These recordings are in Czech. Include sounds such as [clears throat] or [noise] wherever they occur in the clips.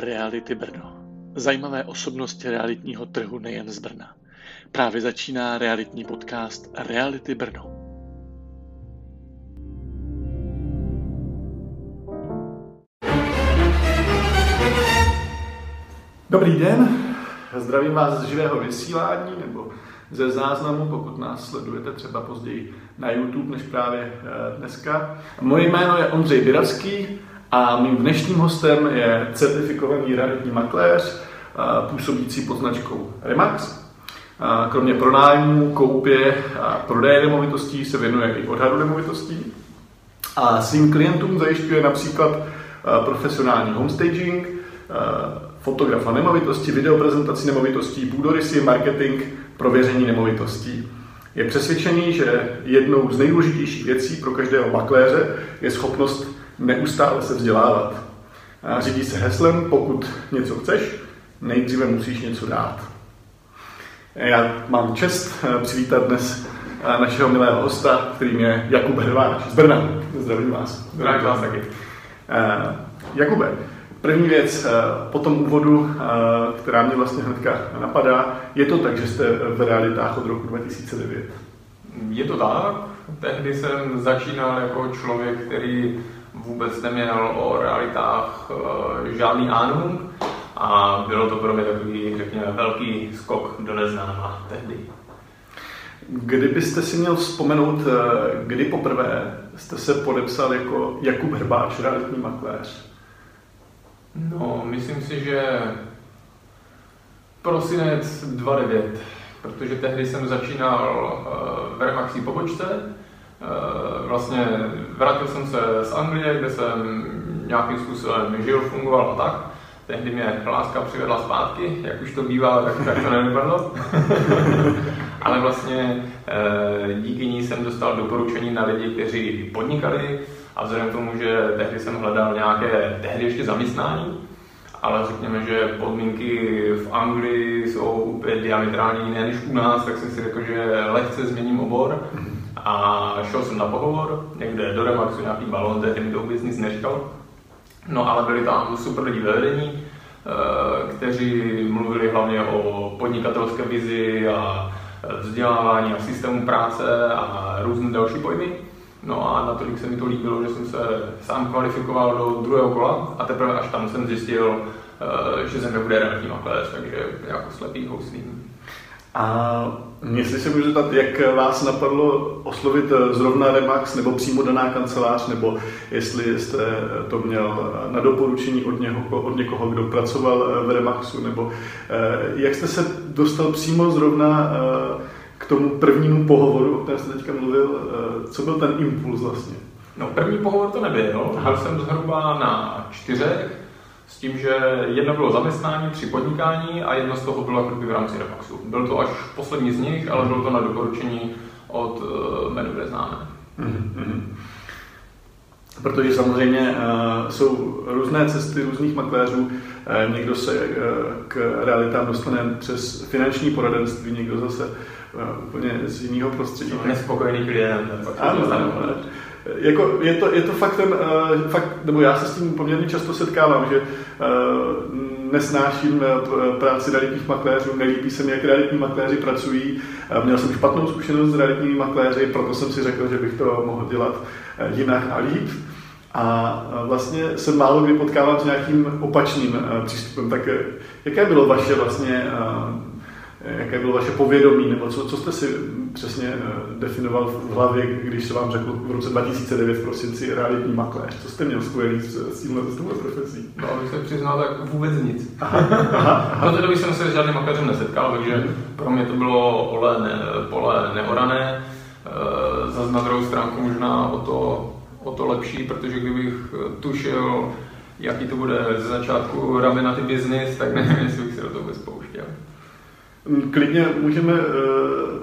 Reality Brno. Zajímavé osobnosti realitního trhu nejen z Brna. Právě začíná realitní podcast Reality Brno. Dobrý den, zdravím vás z živého vysílání nebo ze záznamu, pokud nás sledujete třeba později na YouTube než právě eh, dneska. Moje jméno je Ondřej Biravský a mým dnešním hostem je certifikovaný realitní makléř, působící pod značkou Remax. Kromě pronájmu, koupě a prodeje nemovitostí se věnuje i odhadu nemovitostí. A svým klientům zajišťuje například profesionální homestaging, fotografa nemovitosti, videoprezentaci nemovitostí, půdorysy, marketing, prověření nemovitostí. Je přesvědčený, že jednou z nejdůležitějších věcí pro každého makléře je schopnost neustále se vzdělávat. A řídí se heslem, pokud něco chceš, nejdříve musíš něco dát. Já mám čest eh, přivítat dnes eh, našeho milého hosta, kterým je Jakub Hrváč z Brna. Zdravím vás. Zdravím vás taky. Uh, Jakube, První věc eh, po tom úvodu, eh, která mě vlastně hnedka napadá, je to tak, že jste v realitách od roku 2009? Je to tak. Tehdy jsem začínal jako člověk, který vůbec neměl o realitách eh, žádný ánum a bylo to pro mě takový, řekněme, velký skok do neznáma tehdy. Kdybyste si měl vzpomenout, kdy poprvé jste se podepsal jako Jakub Hrbáč, realitní makléř? No, myslím si, že prosinec 29, protože tehdy jsem začínal uh, v Remaxi pobočce. Vlastně vrátil jsem se z Anglie, kde jsem nějakým způsobem žil, fungoval a tak. Tehdy mě láska přivedla zpátky, jak už to bývá, tak, tak to nevypadlo. [laughs] Ale vlastně uh, díky ní jsem dostal doporučení na lidi, kteří podnikali, a vzhledem k tomu, že tehdy jsem hledal nějaké tehdy ještě zaměstnání, ale řekněme, že podmínky v Anglii jsou úplně diametrálně jiné než u nás, tak jsem si řekl, že lehce změním obor a šel jsem na pohovor někde do Remaxu, nějaký balon, tehdy mi to vůbec nic neříkal. No ale byli tam super lidi ve vedení, eh, kteří mluvili hlavně o podnikatelské vizi a vzdělávání a systému práce a různé další pojmy. No a natolik se mi to líbilo, že jsem se sám kvalifikoval do druhého kola a teprve až tam jsem zjistil, eh, že jsem nebude realitní makléř, takže jako slepý houslím. A jestli se můžu zeptat, jak vás napadlo oslovit zrovna Remax nebo přímo daná kancelář, nebo jestli jste to měl na doporučení od, něho, od někoho, kdo pracoval v Remaxu, nebo eh, jak jste se dostal přímo zrovna eh, k tomu prvnímu pohovoru, o kterém jste teďka mluvil, eh, co byl ten impuls vlastně? No, první pohovor to nebyl. Byl jsem zhruba na čtyřech, s tím, že jedno bylo zaměstnání při podnikání a jedno z toho bylo jako v rámci Repaxu. Byl to až poslední z nich, ale bylo to na doporučení od uh, mé dobré známé. Mm-hmm. Protože samozřejmě uh, jsou různé cesty různých makléřů. Uh, někdo se uh, k realitám dostane přes finanční poradenství, někdo zase úplně z jiného prostředí. Nespokojený klient. Ano. Jako je, to, je to fakt ten, uh, fakt, nebo já se s tím poměrně často setkávám, že uh, nesnáším uh, práci realitních makléřů, nelíbí se mi, jak realitní makléři pracují. Uh, měl jsem špatnou zkušenost s realitními makléři, proto jsem si řekl, že bych to mohl dělat jinak a líp. A vlastně se málo kdy potkávám s nějakým opačným přístupem. Tak jaké bylo vaše vlastně jaké bylo vaše povědomí, nebo co, co jste si přesně eh, definoval v hlavě, když se vám řekl v roce 2009 v prosinci realitní makléř? Co jste měl spojený s, s tímhle s touhle profesí? No, abych se přiznal, tak vůbec nic. Do té doby jsem se s žádným makléřem nesetkal, takže pro mě to bylo pole, ne, pole neorané. E, zase na druhou stránku možná o to, o to lepší, protože kdybych tušil, jaký to bude ze začátku ramy na ty biznis, tak nevím, jestli bych se do toho vůbec pouštěl. Klidně můžeme uh,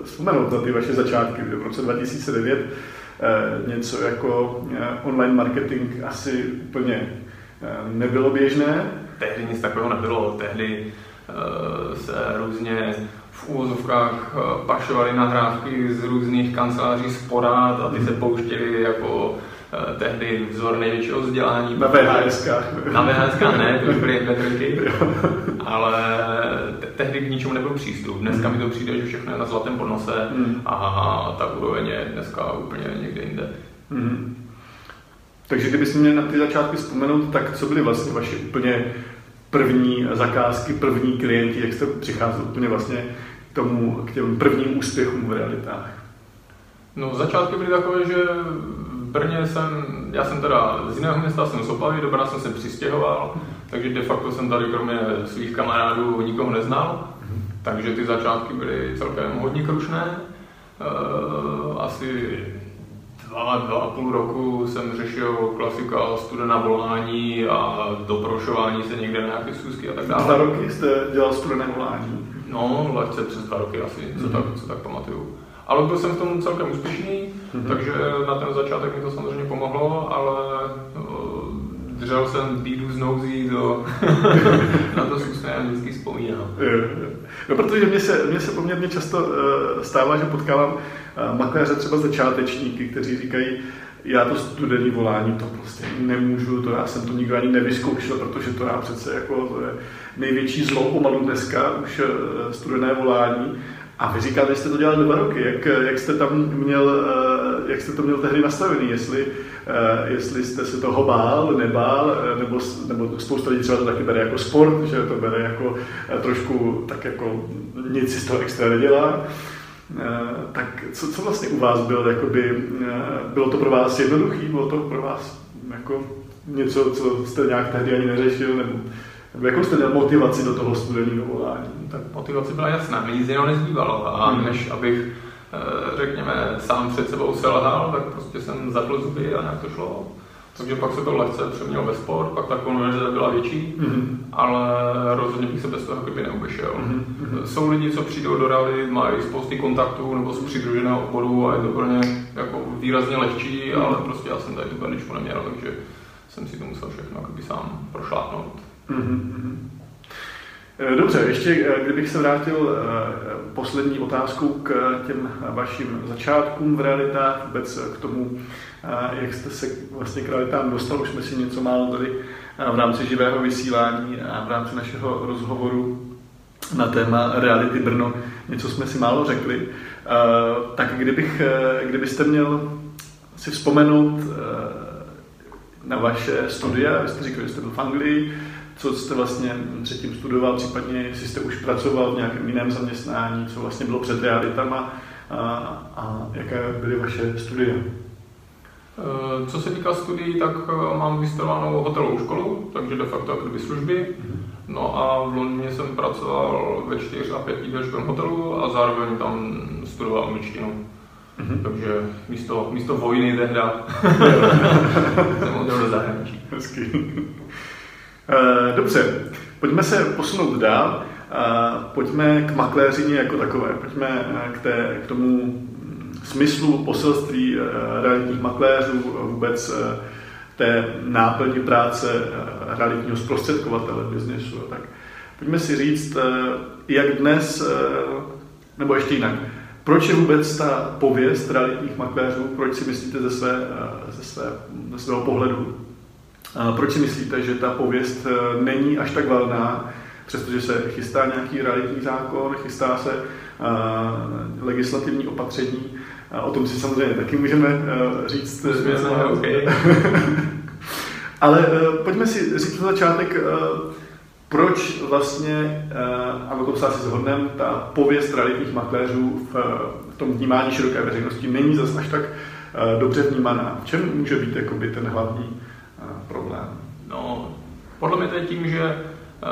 vzpomenout na ty vaše začátky. V roce 2009 uh, něco jako uh, online marketing asi úplně uh, nebylo běžné. Tehdy nic takového nebylo. Tehdy uh, se různě v úvozovkách pašovaly nahrávky z různých kanceláří z a ty se pouštěly jako tehdy vzor největšího vzdělání. Na VHSkách. Na VHSkách ne, to už byly mp [laughs] ale te- tehdy k ničemu nebyl přístup. Dneska mi to přijde, že všechno je na zlatém podnose Hmm. a ta úroveň je dneska úplně někde jinde. Mhm. Takže kdybyste měli na ty začátky vzpomenout, tak co byly vlastně vaše úplně první zakázky, první klienti, jak jste přicházeli úplně vlastně k tomu, k těm prvním úspěchům v realitách? No začátky byly takové, že Brně jsem, já jsem teda z jiného města, jsem z Opavy, do Brna jsem se přistěhoval, takže de facto jsem tady kromě svých kamarádů nikoho neznal, takže ty začátky byly celkem hodně krušné. Eh, Asi dva, dva a půl roku jsem řešil klasika studená volání a doprošování se někde na nějaké schůzky a tak dále. Dva roky jste dělal studené volání. No, lehce přes dva roky asi, co, Mhm. tak, co tak pamatuju. Ale byl jsem v tom celkem úspěšný, Mhm. takže na ten začátek mi to samozřejmě pomohlo, ale uh, dřel jsem bídu z nouzí do... [laughs] na to si usmějem vždycky vzpomínám. No, protože mně se, mně se poměrně často uh, stává, že potkávám uh, makléře třeba začátečníky, kteří říkají, já to studený volání, to prostě nemůžu, to já jsem to nikdo ani nevyzkoušel, protože to já přece jako to je největší zlo pomalu dneska, už studené volání. A vy říkáte, že jste to dělali dva roky, jak, jak jste tam měl, uh, jak jste to měl tehdy nastavený, jestli, uh, jestli jste se toho bál, nebál, eh, nebo, nebo spousta lidí třeba to taky bere jako sport, že to bere jako eh, trošku tak jako nic si z toho extra nedělá. Eh, Tak co, co vlastně u vás bylo, jakoby, eh, bylo to pro vás jednoduchý, bylo to pro vás jako něco, co jste nějak tehdy ani neřešil, nebo, nebo jakou jste měl motivaci do toho studeného volání? Tak motivace byla jasná, mi nic jiného nezbývalo a Mhm. než abych, eh, řekněme, sám před sebou selhal, tak prostě jsem zapl zuby a nějak to šlo. Takže pak se to lehce přeměnilo ve sport, pak ta konverze byla větší, Mhm. ale rozhodně bych se bez toho kdyby neobešel. Mhm, mhm. Jsou lidi, co přijdou do rally, mají spousty kontaktů nebo jsou přidruženého oboru a je to pro ně jako výrazně lehčí, Mhm. ale prostě já jsem tady tu perničku neměl, takže jsem si to musel všechno sám prošlápnout. Mhm, mhm. Eh, Dobře, ještě eh, kdybych se vrátil eh, poslední otázkou k těm vašim začátkům v realitách, vůbec k tomu, jak jste se vlastně k realitám dostal, už jsme si něco málo tady v rámci živého vysílání a v rámci našeho rozhovoru na téma Reality Brno, něco jsme si málo řekli. Tak kdybych, kdybyste měl si vzpomenout na vaše studia, vy jste říkal, že jste byl v Anglii, co jste vlastně předtím studoval, případně jestli jste už pracoval v nějakém jiném zaměstnání, co vlastně bylo před realitama a, a jaké byly vaše studia. Eh, Co se týká studií, tak eh, mám vystudovanou hotelovou školu, takže de facto jako kdyby služby. No a v Londýně jsem pracoval ve čtyř a pět výběžkovém hotelu a zároveň tam studoval angličtinu. Mhm. Takže místo, místo vojny tehda [laughs] jsem odjel do zahraničí. Hezky. Eh, Dobře, pojďme se posunout dál. Eh, Pojďme k makléřině jako takové. Pojďme eh, k, té, k tomu mm, smyslu poselství realitních makléřů, vůbec té náplně práce realitního zprostředkovatele biznesu. Tak pojďme si říct, jak dnes, nebo ještě jinak, proč je vůbec ta pověst realitních makléřů, proč si myslíte ze, své, ze, své, ze svého pohledu, proč si myslíte, že ta pověst eh, není až tak valná, přestože se chystá nějaký realitní zákon, chystá se uh, legislativní opatření? O tom si samozřejmě taky můžeme uh, říct. Se málo. okay. [laughs] Ale pojďme si říct na začátek, proč vlastně, a o tom se asi shodneme, ta pověst realitních makléřů v, v tom vnímání široké veřejnosti není zase až tak dobře vnímaná. V čem může být jakoby, ten hlavní problém? No, podle mě to je tím, že eh,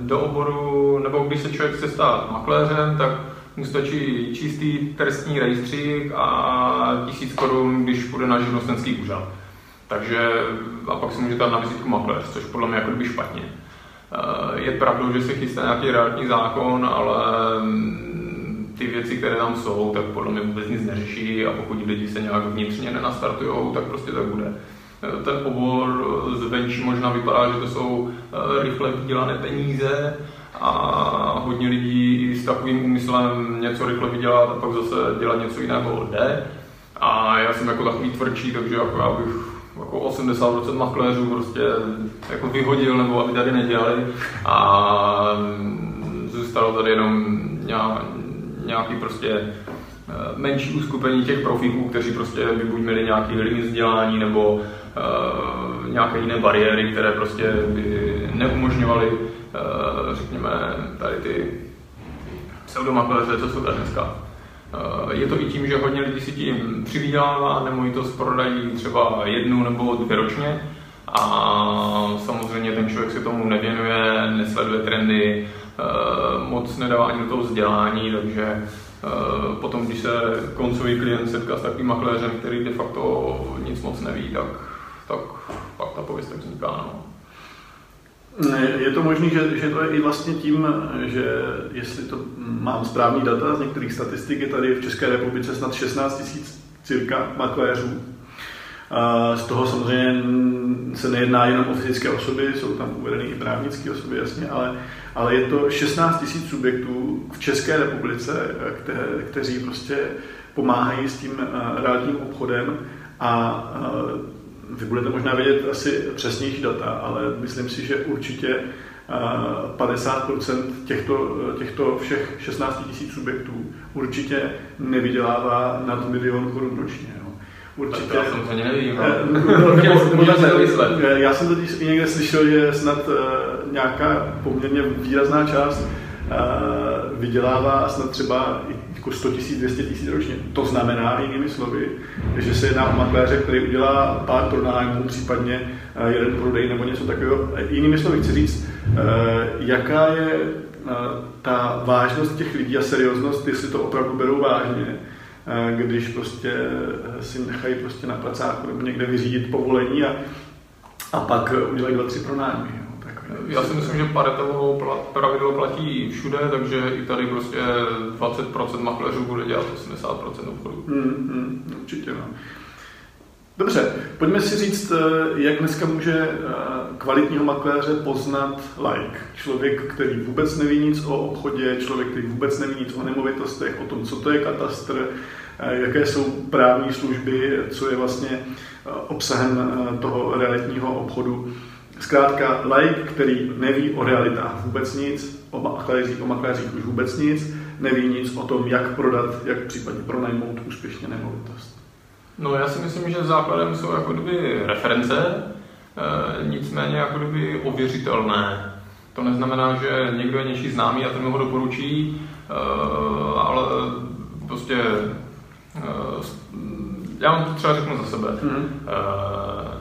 do oboru, nebo když se člověk chce stát makléřem, tak mu stačí čistý trestní rejstřík a tisíc korun, když půjde na živnostenský úřad. Takže, a pak si může dát na vizitku makléř, což podle mě jako kdyby špatně. Eh, Je pravdou, že se chystá nějaký realitní zákon, ale mm, ty věci, které tam jsou, tak podle mě vůbec nic neřeší a pokud lidi se nějak vnitřně nenastartují, tak prostě tak bude. Eh, Ten obor eh, zvenčí možná vypadá, že to jsou eh, rychle vydělané peníze a hodně lidí s takovým úmyslem něco rychle vydělat a pak zase dělat něco jiného jde. A já jsem jako takový tvrdší, takže jako já bych jako 80% makléřů prostě jako vyhodil nebo aby tady nedělali a zůstalo tady jenom nějaký prostě menší uskupení těch profíků, kteří prostě by buď měli nějaký limit vzdělání nebo nějaké jiné bariéry, které prostě by neumožňovaly, uh, řekněme, tady ty pseudomakléře, co jsou tady dneska. Uh, je to i tím, že hodně lidí si tím přivydělává, nemovitost prodají třeba jednu nebo dvě ročně a samozřejmě ten člověk se tomu nevěnuje, nesleduje trendy, moc nedává ani do toho vzdělání, takže potom, když se koncový klient setká s takovým makléřem, který de facto nic moc neví, tak, tak pak ta pověst tak vzniká. No. Je to možné, že, že to je i vlastně tím, že jestli to mám správný data z některých statistik, je tady v České republice snad 16 tisíc cirka makléřů. Z toho samozřejmě se nejedná jenom o fyzické osoby, jsou tam uvedeny i právnické osoby, jasně, ale, ale je to 16 tisíc subjektů v České republice, kte, kteří prostě pomáhají s tím realitním obchodem a vy budete možná vědět asi přesnější data, ale myslím si, že určitě 50% těchto, těchto všech 16 000 subjektů určitě nevydělává nad milion korun ročně. No. Určitě. Tak to já nevím. No. já jsem totiž i někde slyšel, že snad uh, nějaká poměrně výrazná část uh, vydělává snad třeba jako 100 000, 200 000 ročně. To znamená, jinými slovy, že se jedná o makléře, který udělá pár pronájmů, případně uh, jeden prodej nebo něco takového. Jinými slovy chci říct, jaká je ta vážnost těch lidí a serióznost, jestli to opravdu berou vážně když prostě si nechají prostě na placáku nebo někde vyřídit povolení a, a pak udělají dva, tři pronájmy. Já si myslím, že paretovo pravidlo platí všude, takže i tady prostě 20% makléřů bude dělat 80% obchodu. Hmm, hmm, určitě, no. Dobře, pojďme si říct, eh, jak dneska může eh, kvalitního makléře poznat like. Člověk, který vůbec neví nic o obchodě, člověk, který vůbec neví nic o nemovitostech, o tom, co to je katastr, eh, jaké jsou právní služby, co je vlastně obsahem toho realitního obchodu. Zkrátka, like, který neví o realitách vůbec nic, o makléřích, o makléřích už vůbec nic, neví nic o tom, jak prodat, jak případně pronajmout úspěšně nemovitost. No já si myslím, že základem jsou jako kdyby reference, e, nicméně jako kdyby ověřitelné. To neznamená, že někdo je něčí známý a ten ho doporučí, e, ale prostě e, já vám to třeba řeknu za sebe. Mm-hmm. E,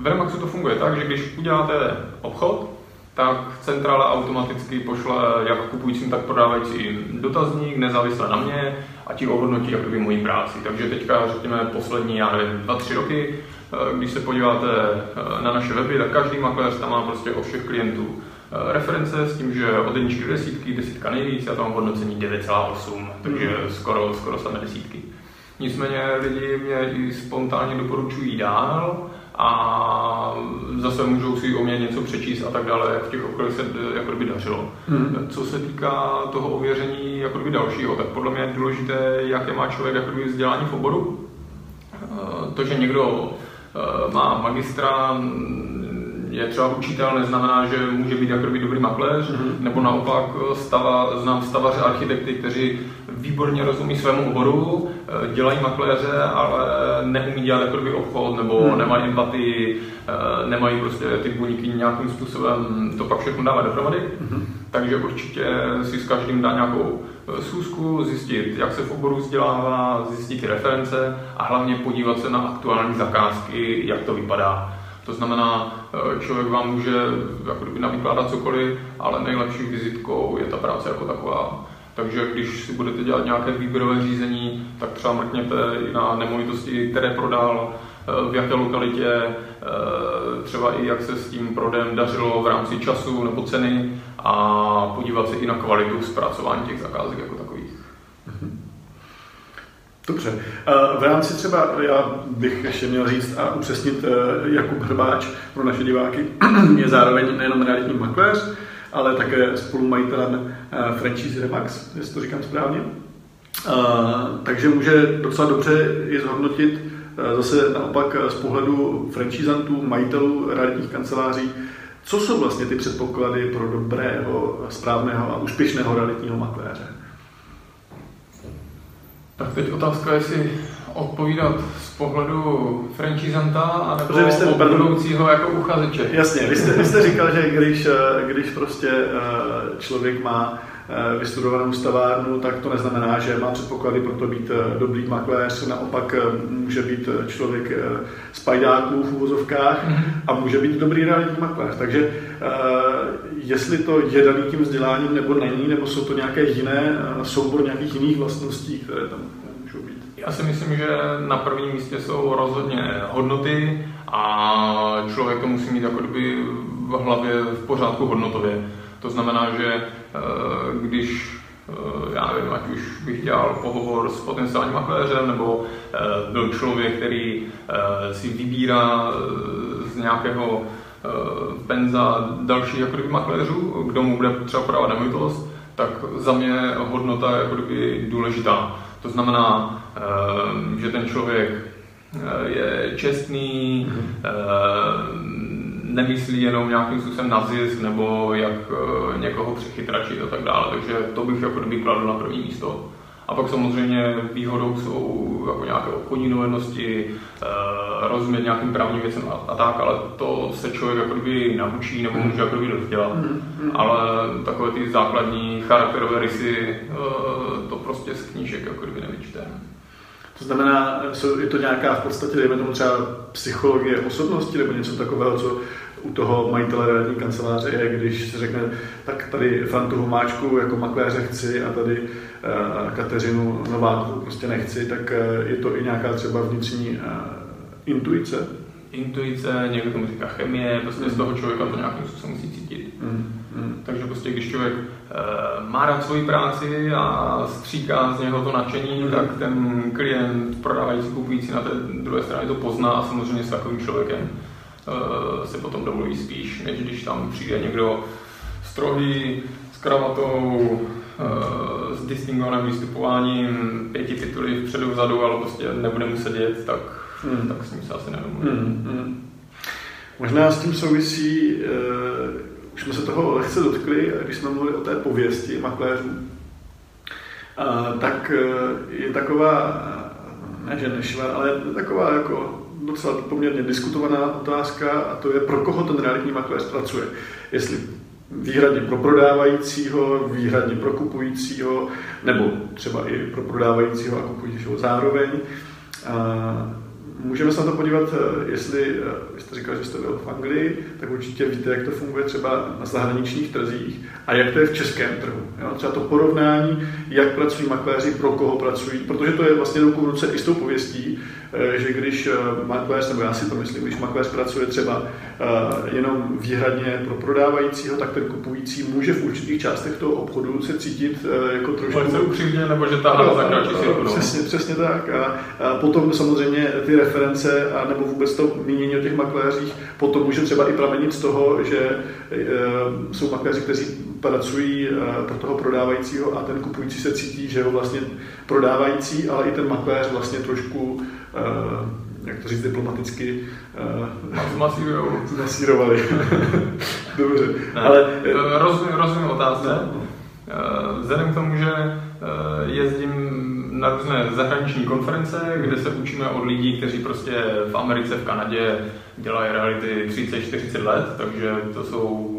v Remaxu to funguje tak, že když uděláte obchod, tak centrála automaticky pošle jak kupujícím, tak prodávajícím dotazník, nezávisle na mě, a ti ohodnotí jakoby moji práci. Takže teďka, řekněme, poslední, já nevím, dva, tři roky, eh, když se podíváte eh, na naše weby, tak každý makléř tam má prostě o všech klientů eh, reference s tím, že od jedničky do desítky, desítka nejvíc, já tam mám hodnocení 9,8, takže mm. skoro, skoro samé desítky. Nicméně lidi mě i spontánně doporučují dál, a zase můžou si o mě něco přečíst a tak dále, jak v těch okolích se jako by dařilo. Hmm. Co se týká toho ověření jako by dalšího, tak podle mě je důležité, jaké má člověk jako by vzdělání v oboru. Eh, to, že někdo eh, má magistra, je třeba učitel, neznamená, že může být jako by dobrý makléř, hmm. nebo naopak stava, znám stavaře architekty, kteří výborně rozumí svému oboru, eh, dělají makléře, ale neumí dělat jako by obchod, nebo hmm. nemají empatii, eh, nemají prostě ty buňky nějakým způsobem to pak všechno dávat dohromady. Hmm. Takže určitě si s každým dá nějakou eh, schůzku, zjistit, jak se v oboru vzdělává, zjistit ty reference a hlavně podívat se na aktuální zakázky, jak to vypadá. To znamená, člověk vám může jako navykládat cokoliv, ale nejlepší vizitkou je ta práce jako taková. Takže když si budete dělat nějaké výběrové řízení, tak třeba mrkněte i na nemovitosti, které prodal, eh, v jaké lokalitě, eh, třeba i jak se s tím prodem dařilo v rámci času nebo ceny a podívat se i na kvalitu zpracování těch zakázek jako takových. Dobře. V rámci třeba, já bych ještě měl říct a upřesnit, eh, Jakub Hrbáč pro naše diváky [clears throat] je zároveň nejenom realitní makléř, ale také spolumajitelem eh, franchise Remax, jestli to říkám správně. takže může docela dobře i zhodnotit zase naopak z pohledu franchisantů, majitelů realitních kanceláří, co jsou vlastně ty předpoklady pro dobrého, správného a úspěšného realitního makléře? Tak teď otázka, jestli odpovídat z pohledu franchisanta nebo vy jste, budoucího jako uchazeče. Jasně, vy jste, vy jste říkal, že když, když prostě člověk má Eh, vystudovanou stavárnu, tak to neznamená, že má předpoklady pro to být eh, dobrý makléř. Naopak eh, může být člověk z pajdáků v úvozovkách mhm. a může být dobrý realitní makléř. Takže jestli to je daný tím vzděláním nebo není, nebo jsou to nějaké jiné, soubor nějakých jiných vlastností, které tam můžou být? Já si myslím, že na prvním místě jsou rozhodně hodnoty a člověk to musí mít jako v hlavě v pořádku hodnotově. To znamená, že eh, když eh, já nevím, ať už bych dělal pohovor s potenciálním makléřem, nebo eh, byl člověk, který si vybírá z nějakého penza dalších jako kdyby makléřů, kdo mu bude třeba prodávat nemovitost, tak za mě hodnota je jako kdyby důležitá. To znamená, že ten člověk je čestný, mm-hmm nemyslí jenom nějakým způsobem na zisk nebo jak uh, někoho přechytračit a tak dále. Takže to bych jako kdyby kladl na první místo. A pak samozřejmě výhodou jsou jako nějaké obchodní dovednosti, uh, rozumět nějakým právním věcem a, a, tak, ale to se člověk jako kdyby naučí nebo může jako kdyby rozdělat. Mm, Ale takové ty základní charakterové rysy, uh, to prostě z knížek jako kdyby nevyčteme. To znamená, je to nějaká v podstatě, dejme tomu třeba psychologie osobnosti nebo něco takového, co u toho majitele realitní kanceláře je, když se řekne, tak tady Frantu Homáčku jako makléře chci a tady uh, Kateřinu Nováku prostě nechci, tak uh, je to i nějaká třeba vnitřní uh, intuice? Intuice, někdo tomu říká chemie, prostě mm. z toho člověka to nějakým způsobem musí cítit. Mm. Mm. Takže prostě když člověk uh, má rád svoji práci a stříká z něho to nadšení, mm. tak ten klient, prodávající, kupující na té druhé straně to pozná a samozřejmě s takovým člověkem Eh, se potom dovolí spíš, než když tam přijde někdo strohý, s kravatou, eh, s distingovaným vystupováním, pěti tituly vpředu, vzadu, ale prostě nebude muset jet, tak, hmm. tak s ním se asi nedomluví. Hmm. Hmm. Možná s tím souvisí, uh, už jsme se toho lehce dotkli, když jsme mluvili o té pověsti makléřů, tak uh, je taková, ne že nešvar, ale taková jako docela poměrně diskutovaná otázka a to je, pro koho ten realitní makléř pracuje. Jestli výhradně pro prodávajícího, výhradně pro kupujícího, nebo třeba i pro prodávajícího a kupujícího zároveň. Můžeme se na to podívat, eh, jestli, eh, vy jste říkal, že jste byl v Anglii, tak určitě víte, jak to funguje třeba na zahraničních trzích a jak to je v českém trhu. Jo? Třeba to porovnání, jak pracují makléři, pro koho pracují, protože to je vlastně ruku v ruce i s tou pověstí, že když makléř, nebo já si to myslím, když makléř pracuje třeba jenom výhradně pro prodávajícího, tak ten kupující může v určitých částech toho obchodu se cítit jako trošku... se upřímně, nebo že za kratší Přesně, přesně tak. A, a potom samozřejmě ty reference a nebo vůbec to mínění o těch makléřích potom může třeba i pramenit z toho, že jsou makléři, kteří pracují pro toho prodávajícího a ten kupující se cítí, že ho vlastně prodávající, ale i ten makléř vlastně trošku jak to říct diplomaticky, [laughs] masírovali. [laughs] Dobře. Ne, ale, rozumím, rozumím otázce. Vzhledem k tomu, že jezdím na různé zahraniční konference, kde se učíme od lidí, kteří prostě v Americe, v Kanadě dělají reality 30-40 let, takže to jsou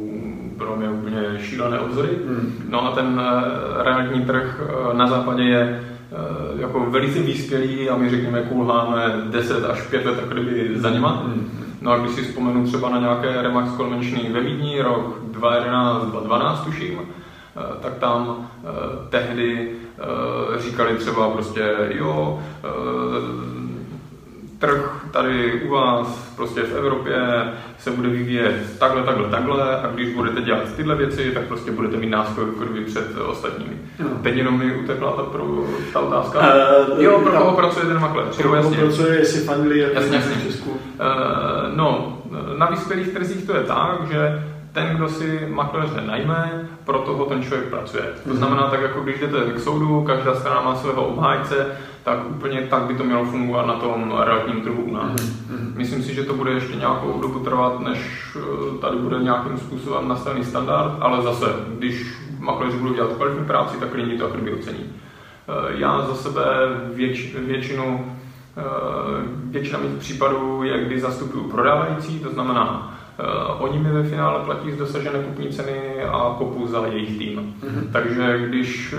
pro mě úplně šílené obzory. Hmm. No a ten eh, realitní trh eh, na západě je eh, jako velice vyspělý a my řekněme kulháme 10 až 5 let tak kdyby za nima. Hmm. No a když si vzpomenu třeba na nějaké Remax Convention ve Vídni, rok 2011, 2012 tuším, tak tam tehdy Eh, říkali třeba prostě, jo, eh, trh tady u vás, prostě v Evropě se bude vyvíjet takhle, takhle, takhle a když budete dělat tyhle věci, tak prostě budete mít náskok jako před ostatními. No. Teď jenom mi utekla ta, pro, ta otázka. Uh, jo, pro koho pracuje ten makléř? Pro koho pracuje, jestli v Anglii, jasně, jasně. v Česku? Uh, no, na vyspělých trzích to je tak, že ten, kdo si makléře najme, pro toho ten člověk pracuje. To znamená, tak jako když jdete k soudu, každá strana má svého obhájce, tak úplně tak by to mělo fungovat na tom realitním trhu u nás. Mm-hmm. Myslím si, že to bude ještě nějakou dobu trvat, než eh, tady bude nějakým způsobem nastavený standard, ale zase, když makléři budou dělat kvalitní práci, tak lidi to jako by ocení. Eh, já za sebe věč, většinu, eh, většina mých případů je, kdy zastupuju prodávající, to znamená, oni mi ve finále platí z dosažené kupní ceny a kopu za jejich tým. Mm-hmm. Takže když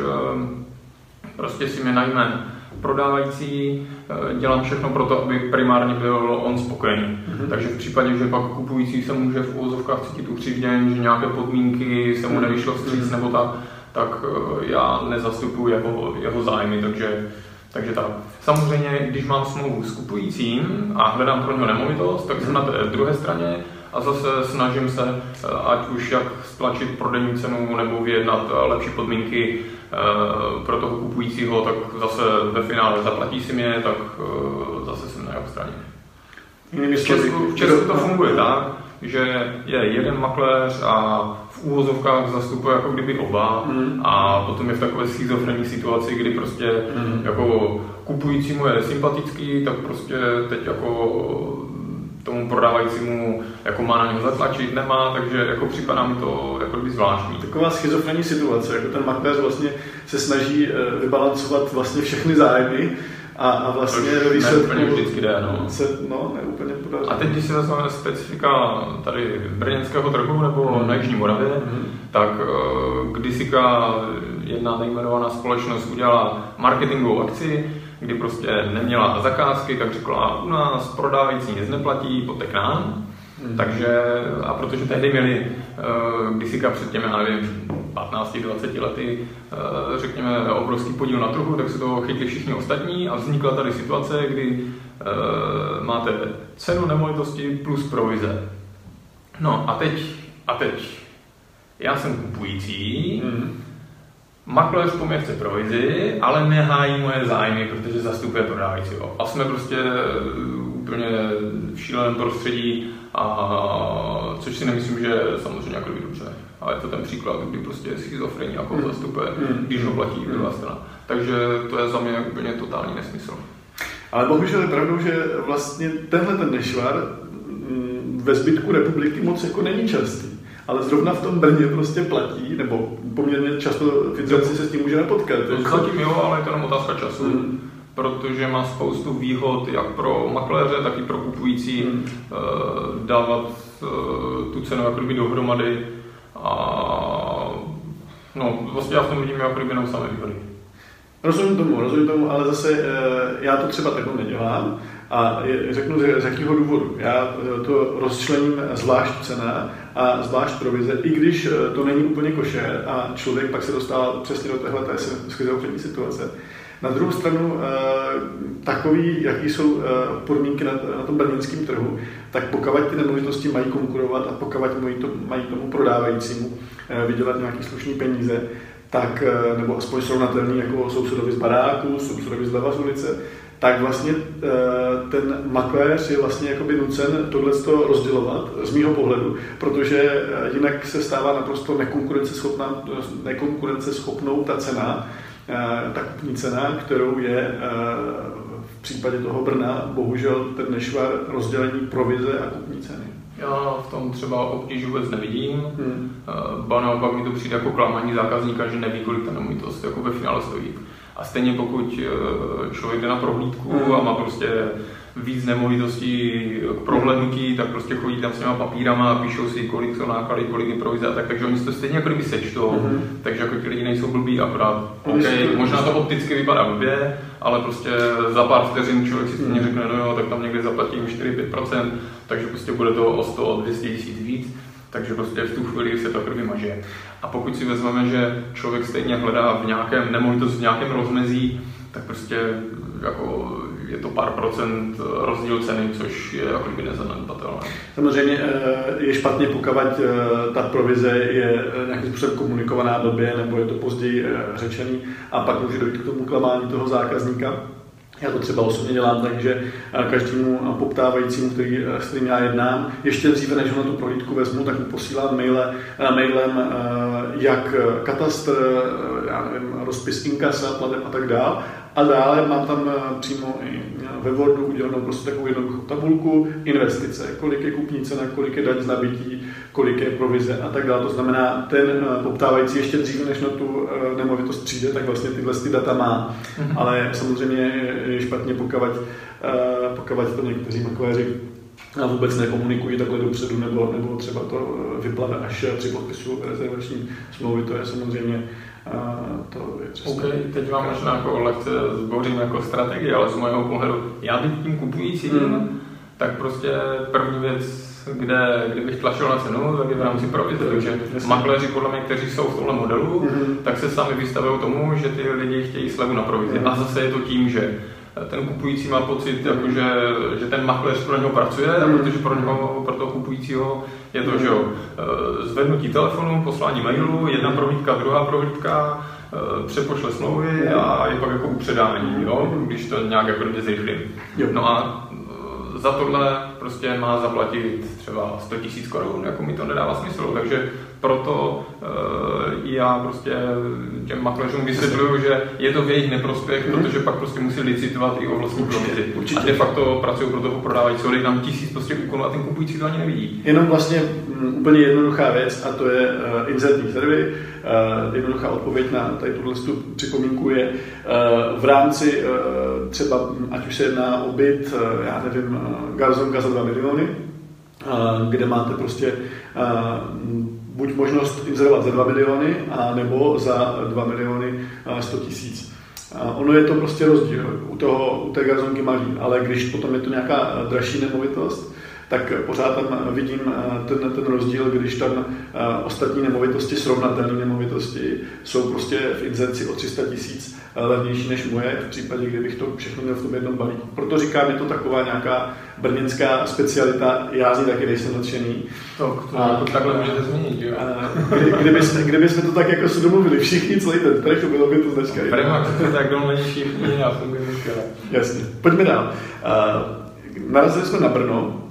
prostě si mě najme prodávající, eh, dělám všechno pro to, aby primárně byl on spokojený. Mm-hmm. Takže v případě, že pak kupující se může v úvozovkách cítit ukřivděn, že nějaké podmínky se mu nevyšlo vstříc mm-hmm. nebo tak, tak eh, já nezastupuji jeho, jeho zájmy, takže takže tak. Samozřejmě, když mám smlouvu s kupujícím a hledám pro něho nemovitost, tak jsem na té druhé straně a zase snažím se, eh, ať už jak stlačit prodejní cenu nebo vyjednat lepší podmínky Eh, pro toho kupujícího, tak zase ve finále zaplatí si mě, tak eh, zase jsem na jeho straně. V Česku, v Česku to funguje tak, že je jeden makléř a v úvozovkách zastupuje jako kdyby oba mm. a potom je v takové schizofrenní situaci, kdy prostě mm. jako kupujícímu je sympatický, tak prostě teď jako tomu prodávajícímu jako má na něho zatlačit, nemá, takže jako připadá mi to jako by zvláštní. Taková schizofrenní situace, jako ten makléř vlastně se snaží eh, vybalancovat vlastně všechny zájmy a, a vlastně ve výsledku ne vždycky jde, no. Se, no, neúplně podaří. A teď, když si vezmeme specifika tady brněnského trhu nebo hmm. na Jižní Moravě, hmm. tak uh, kdysika jedna nejmenovaná společnost udělala marketingovou akci, kdy prostě neměla zakázky, tak řekla, u nás prodávající nic neplatí, pojďte k nám. Hmm. Takže, a protože tehdy měli uh, kdysika před těmi, já nevím, 15-20 lety, uh, řekněme, obrovský podíl na trhu, tak se toho chytli všichni ostatní a vznikla tady situace, kdy uh, máte cenu nemovitosti plus provize. No a teď, a teď, já jsem kupující, hmm Makléř po mě chce provizi, ale nehájí moje zájmy, protože zastupuje prodávajícího. A jsme prostě eh, úplně v šíleném prostředí, a, což si nemyslím, že samozřejmě jako dobře. Ale je to ten příklad, kdy prostě schizofrení jako mm. zastupuje, mm. když ho platí mm. druhá strana. Takže to je za mě úplně totální nesmysl. Ale bohužel je pravdou, že vlastně tenhle ten nešvar mm, ve zbytku republiky moc jako není častý ale zrovna v tom Brně prostě platí, nebo poměrně často v Izraelci se s tím můžeme potkat. No, zatím jo, ale je to jenom otázka času. Hmm. Protože má spoustu výhod jak pro makléře, tak i pro kupující hmm. uh, dávat uh, tu cenu jako kdyby dohromady. A no, vlastně já v tom vidím jako jenom samé výhody. Rozumím tomu, rozumím tomu, ale zase uh, já to třeba takhle nedělám. A řeknu z, z jakého důvodu. Já to rozčlením zvlášť cena a zvlášť provize, i když eh, to není úplně košer a člověk pak se dostává přesně do téhle schizofrenní situace. Na druhou stranu, eh, takový, jaký jsou eh, podmínky na, na tom brněnském trhu, tak pokud ty nemovitosti mají konkurovat a pokud mají, to, mají tomu prodávajícímu vydělat nějaký slušný peníze, tak, nebo aspoň srovnatelný jako sousedovi z baráku, sousedovi z leva z ulice, tak vlastně eh, ten makléř je vlastně jakoby nucen tohle rozdělovat z mýho pohledu, protože eh, jinak se stává naprosto nekonkurenceschopná, nekonkurenceschopnou ta cena, eh, ta kupní cena, kterou je v případě toho Brna bohužel ten nešvar rozdělení provize a kupní ceny. Já v tom třeba obtíž vůbec nevidím. Hmm. Ba naopak mi to přijde jako klamání zákazníka, že neví, kolik ta nemovitost jako ve finále stojí. A stejně pokud eh, člověk jde na prohlídku mm. a má prostě víc nemovitostí k prohlédnutí, tak prostě chodí tam s těma papírama a píšou si, kolik jsou náklady, kolik je provize a tak, takže oni to stejně jako kdyby sečtou, mm-hmm. takže jako ti lidi nejsou blbí, akorát, okay, možná to opticky vypadá blbě, ale prostě za pár vteřin člověk si stejně řekne, no jo, tak tam někdy zaplatím 4-5%, takže prostě bude to o 100, o 200 tisíc víc takže prostě v tu chvíli se to krvi maže. A pokud si vezmeme, že člověk stejně hledá v nějakém nemovitost v nějakém rozmezí, tak prostě jako je to pár procent rozdíl ceny, což je jako by nezanedbatelné. Samozřejmě eh, je špatně, pokud eh, ta provize je eh, nějakým způsobem komunikovaná době, nebo je to později řečený a pak může dojít k tomu klamání toho zákazníka. Já to třeba osobně dělám tak, že každému poptávajícímu, který, s kterým já jednám, ještě dříve, než ho na tu prohlídku vezmu, tak mu posílám maile, mailem jak katastr, já nevím, rozpis inkasa, plateb a tak dále. A dále mám tam přímo i ve Wordu udělanou prostě takovou jednoduchou tabulku, investice, kolik je kupní cena, kolik je daň z nabití, kolik je provize a tak dále. To znamená, ten poptávající ještě dříve, než na tu nemovitost přijde, tak vlastně tyhle ty data má. Mm-hmm. Ale samozřejmě je špatně, pokud, pokud to někteří makléři a vůbec nekomunikují takhle dopředu, nebo, nebo třeba to vyplave až při podpisu rezervační smlouvy, to je samozřejmě to je přesně. OK, teď vám možná jako lehce zbořím jako strategii, ale z mého pohledu, já bych tím kupujícím, mm. tak prostě první věc, kde, kdybych tlačil na cenu, tak je v rámci provize. Takže makléři podle mě, kteří jsou v tomhle modelu, mm-hmm. tak se sami vystavují tomu, že ty lidi chtějí slevu na provizi. Mm-hmm. A zase je to tím, že ten kupující má pocit, jako že, že ten makléř pro něho pracuje, a mhm. protože pro, něho, pro toho kupujícího je to, že jo, eh, zvednutí telefonu, poslání mailu, jedna prohlídka, druhá prohlídka, eh, přepošle smlouvy a je pak jako upředání, jo, když to nějak jako. No a za tohle prostě má zaplatit třeba 100 000 korun, jako mi to nedává smysl, takže proto uh, já prostě těm makléřům vysvětluju, že je to v jejich neprospěch, mm. protože pak prostě musí licitovat i o vlastní provizi. A de facto pracují pro toho prodávající, dej tam tisíc prostě úkonů a ten kupující to ani nevidí. Jenom vlastně m, mm, úplně jednoduchá věc a to je uh, inzertní servy. Uh, jednoduchá odpověď na tady tuhle připomínku je uh, v rámci uh, třeba, ať už se jedná o byt, uh, já nevím, uh, garzonka za 2 miliony, uh, kde máte prostě uh, buď možnost inzerovat za 2 miliony, a nebo za 2 miliony 100 tisíc. Ono je to prostě rozdíl. U, toho, u té garzonky malý, ale když potom je to nějaká dražší nemovitost, tak pořád tam vidím ten, ten rozdíl, když tam ostatní nemovitosti, srovnatelné nemovitosti, jsou prostě v inzerci o 300 tisíc levnější než moje, v případě, kdybych to všechno měl v tom jednom balíku. Proto říkám, je to taková nějaká brněnská specialita, já z ní taky nejsem nadšený. To, to a, jako takhle můžete změnit, jo? Kdy, kdyby, jsme, kdyby jsme to tak jako se domluvili všichni, celý ten trh, bylo by to značka. Prima, to tak domluvili všichni a funguje Jasně, pojďme dál. narazili jsme na Brno,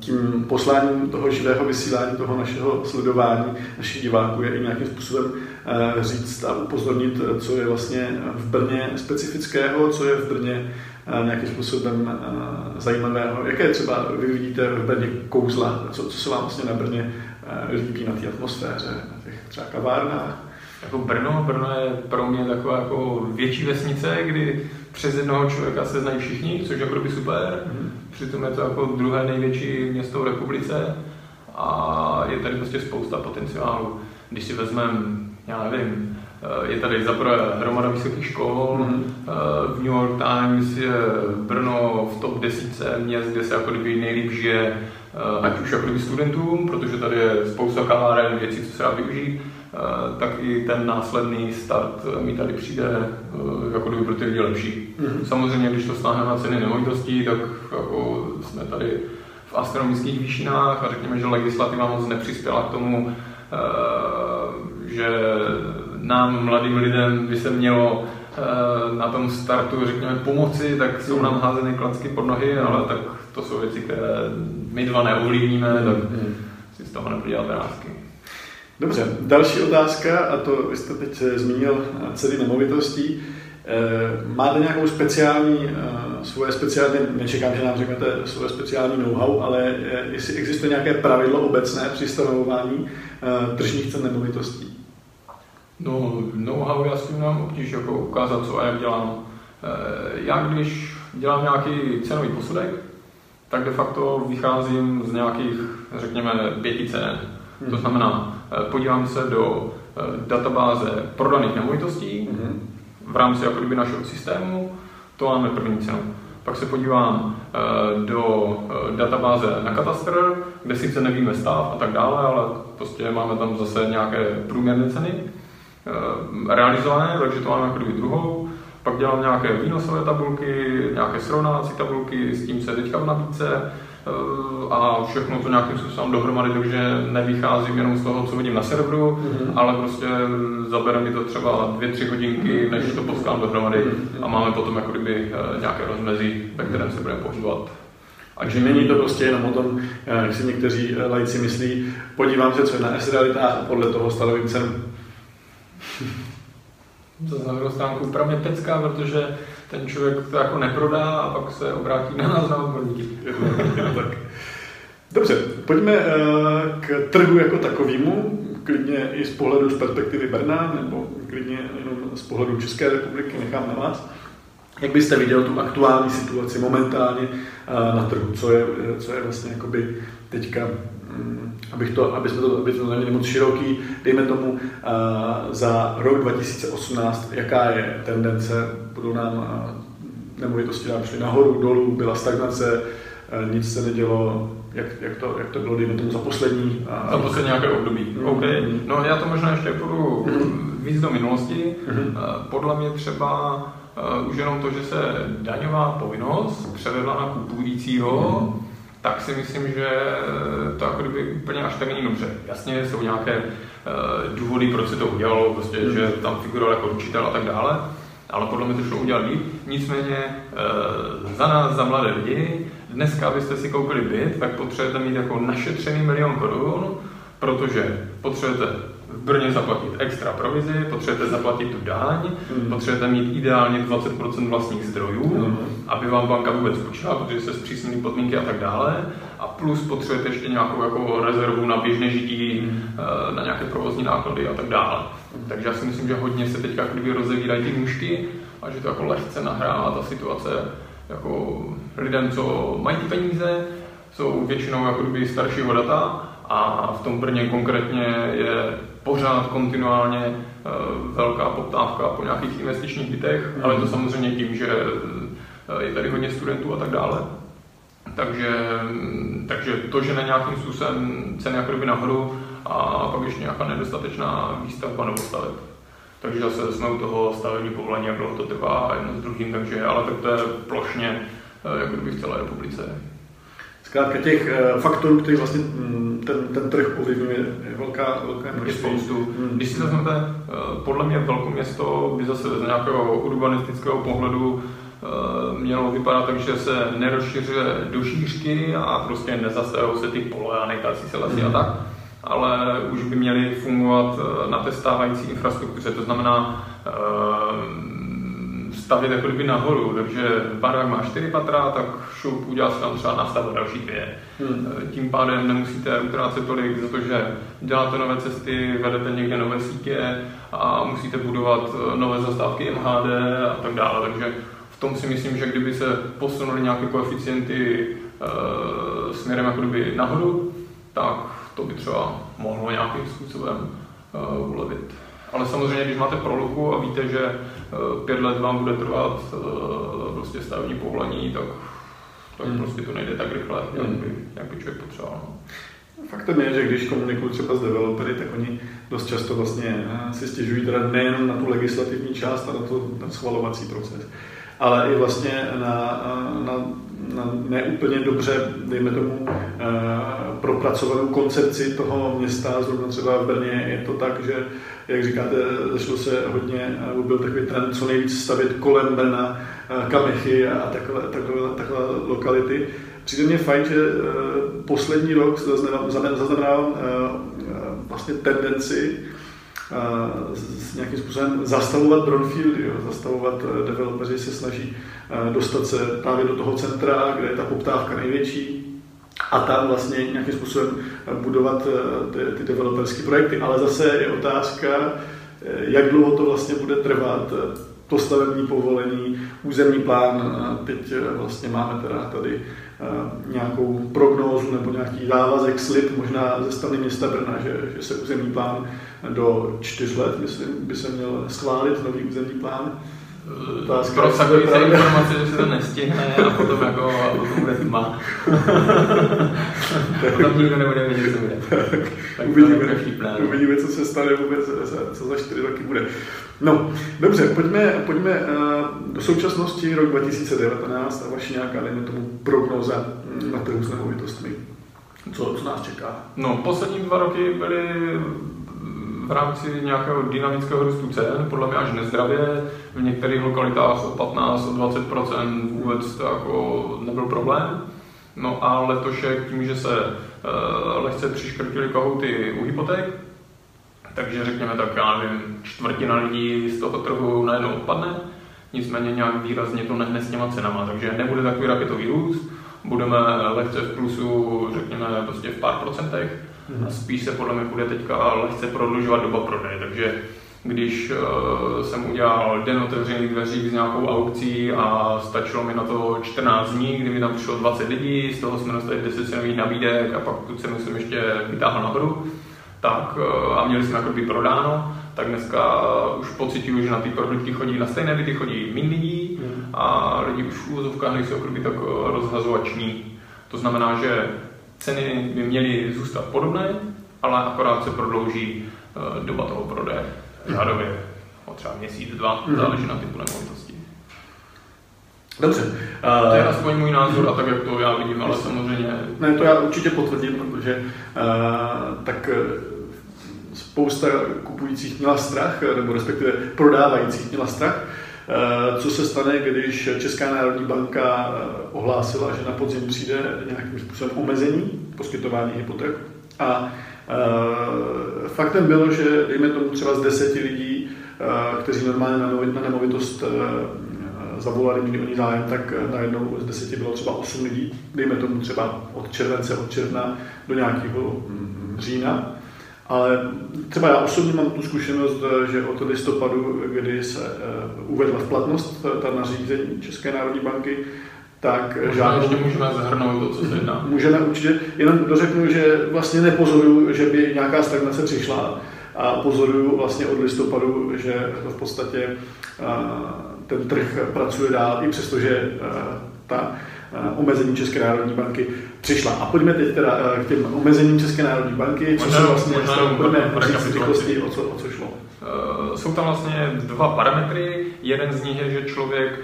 tím posláním toho živého vysílání, toho našeho sledování našich diváků je i nějakým způsobem eh, říct a upozornit, co je vlastně v Brně specifického, co je v Brně eh, nějakým způsobem eh, zajímavého. Jaké třeba vy vidíte v Brně kouzla, co, co se vám vlastně na Brně líbí na té atmosféře, na těch třeba kavárnách? Jako Brno, Brno je pro mě taková jako větší vesnice, kdy přes jednoho člověka se znají všichni, což je jako by super. Mm. Přitom je to jako druhé největší město v republice a je tady prostě spousta potenciálu. Když si vezmeme, já nevím, je tady zaprvé hromada vysokých škol, mm. v New York Times je Brno v top 10 měst, kde se jako kdyby nejlíp žije, ať už jako studentům, protože tady je spousta kaváren, věcí, co se dá využít, Eh, tak i ten následný start mi tady přijde eh, jako kdyby pro ty lidi lepší. Mm-hmm. Samozřejmě, když to stáhne na ceny nemovitostí, tak jako jsme tady v astronomických výšinách a řekněme, že legislativa moc nepřispěla k tomu, eh, že nám, mladým lidem, by se mělo na tom startu, řekněme, pomoci, tak jsou nám házeny klacky pod nohy, ale tak to jsou věci, které my dva neovlivníme, tak mhm. si z toho nebudu dělat vrázky. Dobře, další otázka, a to vy jste teď zmínil ceny nemovitostí. Eh, máte nějakou speciální, eh, svoje speciální, nečekám, že nám řeknete svoje speciální know-how, ale eh, jestli existuje nějaké pravidlo obecné při stanovování tržních cen nemovitostí? No, know-how já s tím nám obtíž jako ukázat, co a jak dělám. Já když dělám nějaký cenový posudek, tak de facto vycházím z nějakých, řekněme, pěti cen. To znamená, Eh, podívám se do eh, databáze prodaných nemovitostí v rámci jako kdyby našeho systému, to máme první cenu. Pak se podívám eh, do databáze na katastr, kde sice nevíme stav a tak dále, ale prostě máme tam zase nějaké průměrné ceny realizované, takže to máme jako kdyby druhou. pak dělám nějaké výnosové tabulky, nějaké srovnávací tabulky, s tím se teďka v nabídce a všechno to nějakým způsobem dohromady, takže nevycházím jenom z toho, co vidím na serveru, mm-hmm. ale prostě zabere mi to třeba dvě, tři hodinky, než to potkám dohromady mm-hmm. a máme potom jako kdyby nějaké rozmezí, ve kterém se budeme pohybovat. Takže není to prostě jenom o tom, eh, jak si někteří eh, lajci myslí, podívám se, co je na S-realitách a podle toho stanovím cenu. To na druhou stránku pro mě pecká, protože ten člověk to jako neprodá a pak se obrátí na nás na odborníky. Dobře, pojďme eh, k trhu jako takovému, klidně i z pohledu z perspektivy Brna, nebo klidně jenom z pohledu České republiky, nechám na vás. Jak byste viděl tu aktuální situaci momentálně eh, na trhu? Co je, co je vlastně jakoby teďka, abych to, aby jsme to, aby to neměli moc široký, dejme tomu eh, za rok 2018, jaká je tendence, budou nám eh, nemovitosti nám šly nahoru, dolů, byla stagnace, nic se nedělo, jak, jak, to, jak to bylo, dejme tomu, za poslední... Za poslední nějaké období, mm. OK. No já to možná ještě půjdu mm. víc do minulosti. Mm. Podle mě třeba uh, už jenom to, že se daňová povinnost převedla na kupujícího, mm. Tak si myslím, že to jako kdyby úplně až tak není dobře. Jasně jsou nějaké uh, důvody, proč se to udělalo, prostě, mm. že tam figuroval jako učitel a tak dále, ale podle mě to šlo udělat líp. Nicméně uh, za nás, za mladé lidi, dneska, abyste si koupili byt, tak potřebujete mít jako našetřený milion korun, protože potřebujete v Brně zaplatit extra provizi, potřebujete zaplatit tu daň, mm. potřebujete mít ideálně 20% vlastních zdrojů, mm. Aby vám banka vůbec počítala, protože se zpřísnily podmínky a tak dále. A plus potřebujete ještě nějakou jako rezervu na běžné žití, mm. na nějaké provozní náklady a tak dále. Takže já si myslím, že hodně se teďka kdyby rozevírají ty mušky a že to jako lehce nahrává ta situace jako lidem, co mají ty peníze, jsou většinou jako kdyby staršího data a v tom Brně konkrétně je pořád kontinuálně eh, velká poptávka po nějakých investičních bytech, ale to samozřejmě tím, že eh, je tady hodně studentů a tak dále. Takže, takže to, že na nějakým způsobem ceny jako by nahoru a pak ještě nějaká nedostatečná výstavba nebo staveb. Takže zase jsme u toho stavební povolení, jak dlouho to trvá jedno s druhým, takže, ale tak to je plošně eh, jako kdyby v celé republice. Zkrátka těch uh, faktorů, který vlastně mm, ten, ten trh ovlivňuje, je velká, velká množství. spoustu. Hmm. Když si vezmete, podle mě velké město by zase z nějakého urbanistického pohledu mělo vypadat tak, že se nerozšiřuje do šířky a prostě nezastavují se ty pole a nejtací se lesy a tak, ale už by měly fungovat na té stávající infrastruktuře, to znamená stavět jako kdyby nahoru, takže barák má čtyři patra, tak šup udělá se tam třeba nastavit další dvě. Hmm. Tím pádem nemusíte utrácet tolik, protože děláte nové cesty, vedete někde nové sítě a musíte budovat eh, nové zastávky MHD a tak dále. Takže tom si myslím, že kdyby se posunuly nějaké koeficienty e, směrem jako kdyby nahoru, tak to by třeba mohlo nějakým způsobem e, ulevit. Ale samozřejmě, když máte proluku a víte, že eh, pět let vám bude trvat prostě stavební povolení, tak, tak hmm. prostě to nejde tak rychle, jak hmm. by, jak by člověk potřeboval. No. Faktem je, že když komunikuju třeba s developery, tak oni dost často vlastně si stěžují teda nejen na tu legislativní část a na, to, na schvalovací proces, ale i vlastně na, na, na neúplně dobře, dejme tomu, propracovanou koncepci toho města. Zrovna třeba v Brně je to tak, že jak říkáte, začalo se hodně, byl takový trend co nejvíc stavět kolem Brna, eh, kamechy a takové, takové, takové lokality. Přijde mě fajn, že eh, poslední rok zaznamenal eh, vlastně tendenci s nějakým způsobem zastavovat brownfieldy, jo, zastavovat developeři se snaží dostat se právě do toho centra, kde je ta poptávka největší, a tam vlastně nějakým způsobem budovat eh, ty, ty developerské projekty. Ale zase je otázka, eh, jak dlouho to vlastně bude trvat, to stavební povolení, územní plán. Teď eh, vlastně máme teda tady nějakou prognózu nebo nějaký závazek, slib možná ze strany města Brna, že, že se územní plán do čtyř let, myslím, by se měl schválit nový územní plán. Otázka, Prosakují se informace, že se to nestihne a potom jako a potom bude tma. [laughs] potom nikdo nebude vědět, co bude. Tak uvidíme, uvidíme, co se stane vůbec, co za čtyři roky bude. No, dobře, pojďme, pojďme eh, do současnosti, rok 2019 a vaše nějaká, dejme tomu, prognoza na trhu s nemovitostmi. Co, co nás čeká? No, poslední dva roky byly v rámci nějakého dynamického růstu cen, podle mě až nezdravě, v některých lokalitách o 15, o 20% vůbec to jako nebyl problém. No a letošek tím, že se uh, lehce přiškrtili kohouty u hypoték, takže řekněme tak, já nevím, čtvrtina lidí z toho trhu najednou odpadne, nicméně nějak výrazně to nehne s těma cenama, takže nebude takový raketový růst, budeme lehce v plusu, řekněme, prostě v pár procentech, a spíš se podle mě bude teďka lehce prodlužovat doba prodeje. Takže když uh, jsem udělal den otevřených dveří s nějakou aukcí a stačilo mi na to 14 dní, kdy mi tam přišlo 20 lidí, z toho jsme dostali 10 cenových nabídek a pak tu cenu jsem ještě vytáhl nahoru, tak uh, a měli jsme jako by prodáno, tak dneska už pocituju, že na ty produkty chodí, na stejné byty chodí méně lidí mm. a lidi už v úvozovkách nejsou jako tak rozhazovační. To znamená, že Ceny by měly zůstat podobné, ale akorát se prodlouží doba toho prodeje. Řádově o třeba měsíc, dva, mm. záleží na typu nemovitosti. Dobře. Uh, to je aspoň můj názor a tak, jak to já vidím, ale samozřejmě... Ne, to já určitě potvrdím, protože uh, tak spousta kupujících měla strach, nebo respektive prodávajících měla strach, Eh, co se stane, když Česká národní banka eh, ohlásila, že na podzim přijde nějakým způsobem omezení poskytování hypoték. A eh, faktem bylo, že dejme tomu třeba z deseti lidí, kteří normálně na nemovitost zavolali, měli o ní zájem, tak najednou z deseti bylo třeba osm lidí, dejme tomu třeba od července, od června do nějakého hm, října. Ale třeba já osobně mám tu zkušenost, že od listopadu, kdy se eh, uvedla v platnost ta nařízení České národní banky, tak Možná žádnou... ještě můžeme zahrnout to, co se jedná. Můžeme určitě, jenom dořeknu, že vlastně nepozoruju, že by nějaká stagnace přišla a pozoruju vlastně od listopadu, že v podstatě eh, ten trh pracuje dál, i přestože eh, ta omezení České národní banky přišla. A pojďme teď teda k těm omezením České národní banky, co se vlastně pojďme říct rychlosti, o co, o co šlo. Jsou tam vlastně dva parametry. Jeden z nich je, že člověk,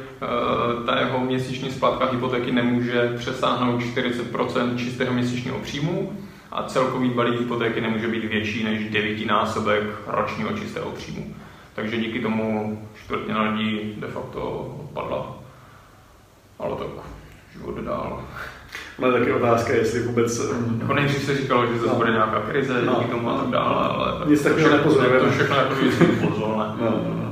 ta jeho měsíční splátka hypotéky nemůže přesáhnout 40% čistého měsíčního příjmu a celkový balík hypotéky nemůže být větší než devítinásobek ročního čistého příjmu. Takže díky tomu čtvrtina lidí de facto odpadla. Ale tak život dál. Ale taky otázka, jestli vůbec... Jako nejdřív se říkalo, že zase no. bude nějaká krize no. díky tomu a tak dále, ale... Nic takového nepozorujeme. To všechno jako pozvolné. No, no, no.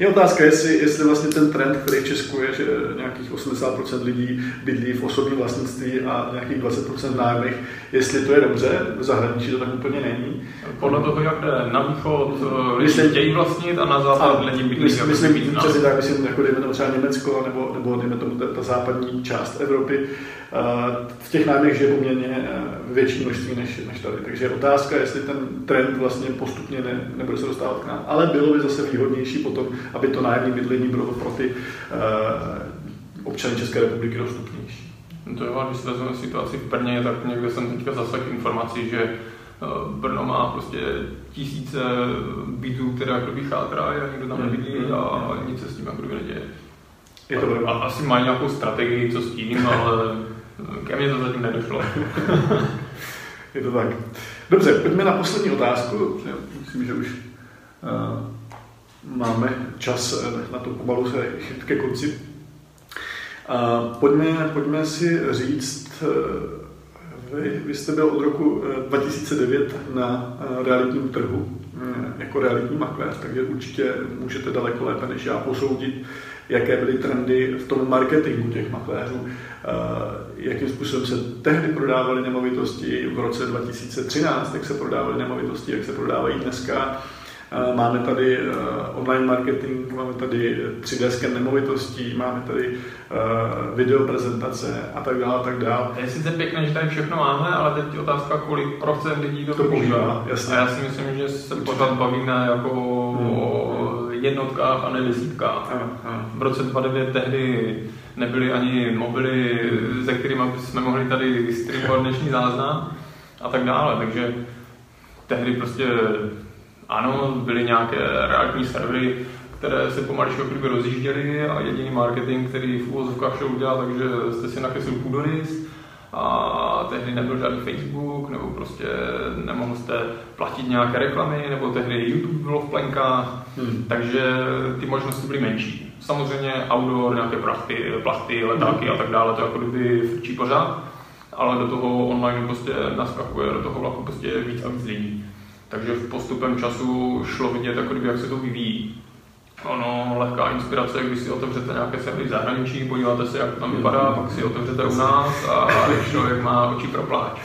Je otázka, jestli, jestli vlastně ten trend, který v Česku je, že nějakých 80% lidí bydlí v osobním vlastnictví a nějakých 20% nájemných, jestli to je dobře, v zahraničí to tak úplně není. Podle toho, jak jde na východ, lidi myslím, chtějí vlastnit a na západ lidi bydlí. Myslím, myslím přesně tak, myslím, jako dejme tomu třeba Německo nebo, nebo dejme tomu ta, ta západní část Evropy, v těch nájmech žije poměrně větší množství než, než tady. Takže je otázka, jestli ten trend vlastně postupně ne, nebude se dostávat k nám. Ale bylo by zase výhodnější potom, aby to nájemní bydlení bylo pro ty občany České republiky dostupnější. No to jo, když se vezmeme situaci v Brně, tak někde jsem teďka zaslech informací, že Brno má prostě tisíce bytů, které jako chátrají a nikdo tam nebydlí a nic se s tím jako neděje. Je to a, asi mají nějakou strategii, co s tím, ale ke mně to zatím nedošlo. [laughs] Je to tak. Dobře, pojďme na poslední otázku. Myslím, že už uh, máme čas na to pomalu se chyt ke konci. Uh, pojďme, pojďme si říct, vy, vy jste byl od roku 2009 na realitním trhu jako realitní makléř, takže určitě můžete daleko lépe než já posoudit, jaké byly trendy v tom marketingu těch makléřů, eh, jakým způsobem se tehdy prodávaly nemovitosti v roce 2013, jak se prodávaly nemovitosti, jak se prodávají dneska. Eh, máme tady eh, online marketing, máme tady 3D sken nemovitostí, máme tady video prezentace a tak dále, a tak dále. Je sice pěkné, že tady všechno máme, ale teď otázka, kolik procent lidí to, to používá. Jasně. A já si myslím, že se pořád bavíme jako hmm jednotkách a ne desítkách. V roce 2009 tehdy nebyly ani mobily, ze kterými jsme mohli tady streamovat dnešní záznam a tak dále, takže tehdy prostě ano, byly nějaké realitní servery, které se pomaličku jako rozjížděly a jediný marketing, který v úvozovkách šel udělat, takže jste si nakreslil půdorys a tehdy nebyl žádný Facebook, nebo prostě nemohl jste platit nějaké reklamy, nebo tehdy YouTube bylo v plenkách, hmm. takže ty možnosti byly menší. Samozřejmě outdoor, nějaké prachty, plachty, letáky hmm. a tak dále, to jako kdyby frčí pořád, ale do toho online prostě naskakuje, do toho vlaku prostě víc a víc lidí. Takže v postupem času šlo vidět, jako kdyby, jak se to vyvíjí. Ono, lehká inspirace, když si otevřete nějaké servery v zahraničí, podíváte se, jak to tam vypadá, pak si otevřete u nás a člověk má oči pro pláč.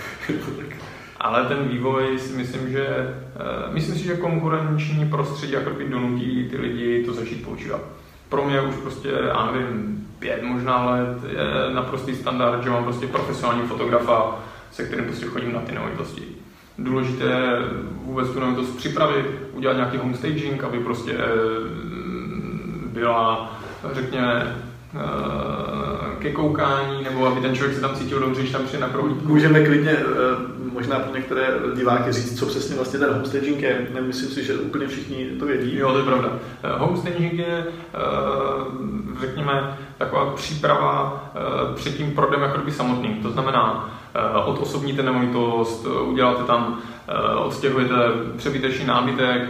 Ale ten vývoj si myslím, že eh, myslím si, že konkurenční prostředí jako donutí ty lidi to začít používat. Pro mě už prostě, já nevím, pět možná let je naprostý standard, že mám prostě profesionální fotografa, se kterým prostě chodím na ty nemovitosti důležité je vůbec tu nemovitost připravit, udělat nějaký homestaging, aby prostě eh, byla, řekněme, eh, ke koukání, nebo aby ten člověk se tam cítil dobře, když tam přijde na prohlídku. Můžeme klidně eh, možná pro některé diváky říct, co přesně vlastně ten homestaging je. Nemyslím si, že úplně všichni to vědí. Jo, to je pravda. Homestaging je, řekněme, taková příprava před tím prodem jako samotným. To znamená, Eh, odosobníte nemovitost, eh, uděláte tam, eh, odstěhujete přebytečný nábytek,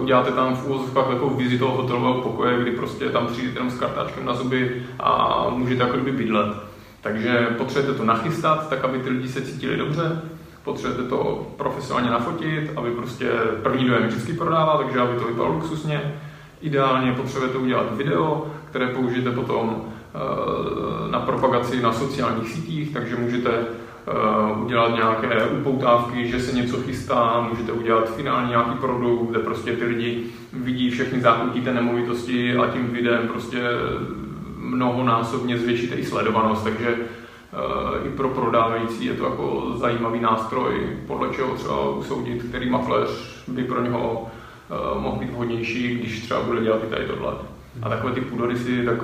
uděláte tam v úvozovkách takovou vizi toho hotelového pokoje, kdy prostě tam přijdete jenom s kartáčkem na zuby a můžete jako kdyby bydlet. Takže potřebujete to nachystat, tak aby ty lidi se cítili dobře, potřebujete to profesionálně nafotit, aby prostě první dojem vždycky prodává, takže aby to vypadalo luxusně. Ideálně potřebujete udělat video, které použijete potom na propagaci na sociálních sítích, takže můžete udělat nějaké upoutávky, že se něco chystá, můžete udělat finální nějaký produkt, kde prostě ty lidi vidí všechny zákutí té nemovitosti a tím videem prostě mnohonásobně zvětšíte i sledovanost, takže uh, i pro prodávající je to jako zajímavý nástroj, podle čeho třeba usoudit, který makléř by pro něho uh, mohl být vhodnější, když třeba bude dělat i tady tohle. A takové ty půdorysy, tak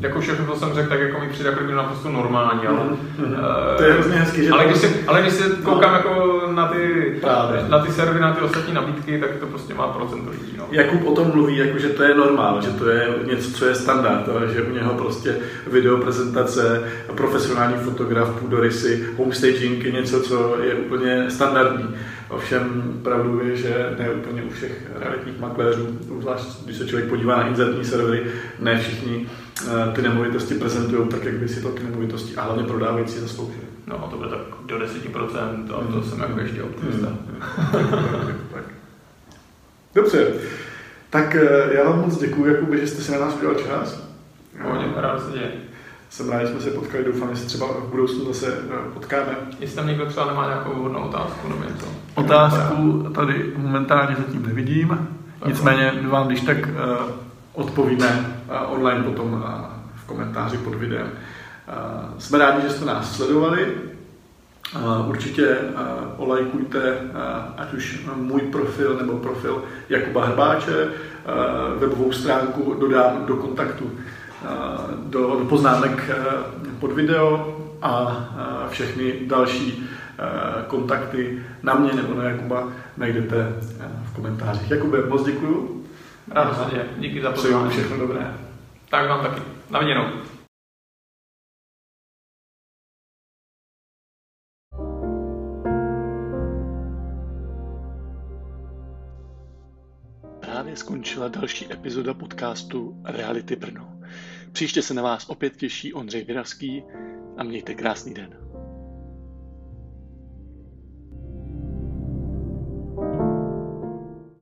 jako všechno to jsem řekl, tak jako mi přijde jako by naprosto normální, ale... Mm-hmm. To je hrozně hezký, že... Ale když, se, ale když se koukám no, jako na ty, právě. na ty servery, na ty ostatní nabídky, tak to prostě má procento lidí. No. Jakub o tom mluví, jako, že to je normál, že to je něco, co je standard, že u něho prostě video prezentace, profesionální fotograf, půdorysy, homestaging je něco, co je úplně standardní. Ovšem pravdou je, že ne úplně u všech realitních makléřů, zvlášť když se člověk podívá na inzertní servery, ne všichni ty nemovitosti prezentují tak, jak by si to ty nemovitosti a hlavně prodávající zasloužili. No to bude tak do 10% a to hmm. jsem jako ještě optimista. Hmm. Dobře, tak eh, já vám moc děkuji, Jakube, že jste si na nás udělal čas. Pohodě, rád se děje. Jsem rád, že jsme se potkali, doufám, že se třeba v budoucnu zase eh, potkáme. Jestli tam někdo třeba nemá nějakou vhodnou otázku nebo něco. Otázku tady momentálně zatím nevidím, nicméně vám když tak uh, odpovíme online potom uh, v komentáři pod videem. Uh, jsme rádi, že jste nás sledovali. Určitě olajkujte ať už můj profil nebo profil Jakuba Hrbáče, webovou stránku dodám do kontaktu do, do poznámek eh, pod video a eh, všechny další eh, kontakty na mě nebo na Jakuba najdete v komentářích. Jakube, moc děkuju. Rád se děje. Díky za pozvání. všechno dobré. Tak vám taky. Na viděnou. Právě skončila další epizoda podcastu Reality Brno. Příště se na vás opět těší Ondřej Vyravský a mějte krásný den.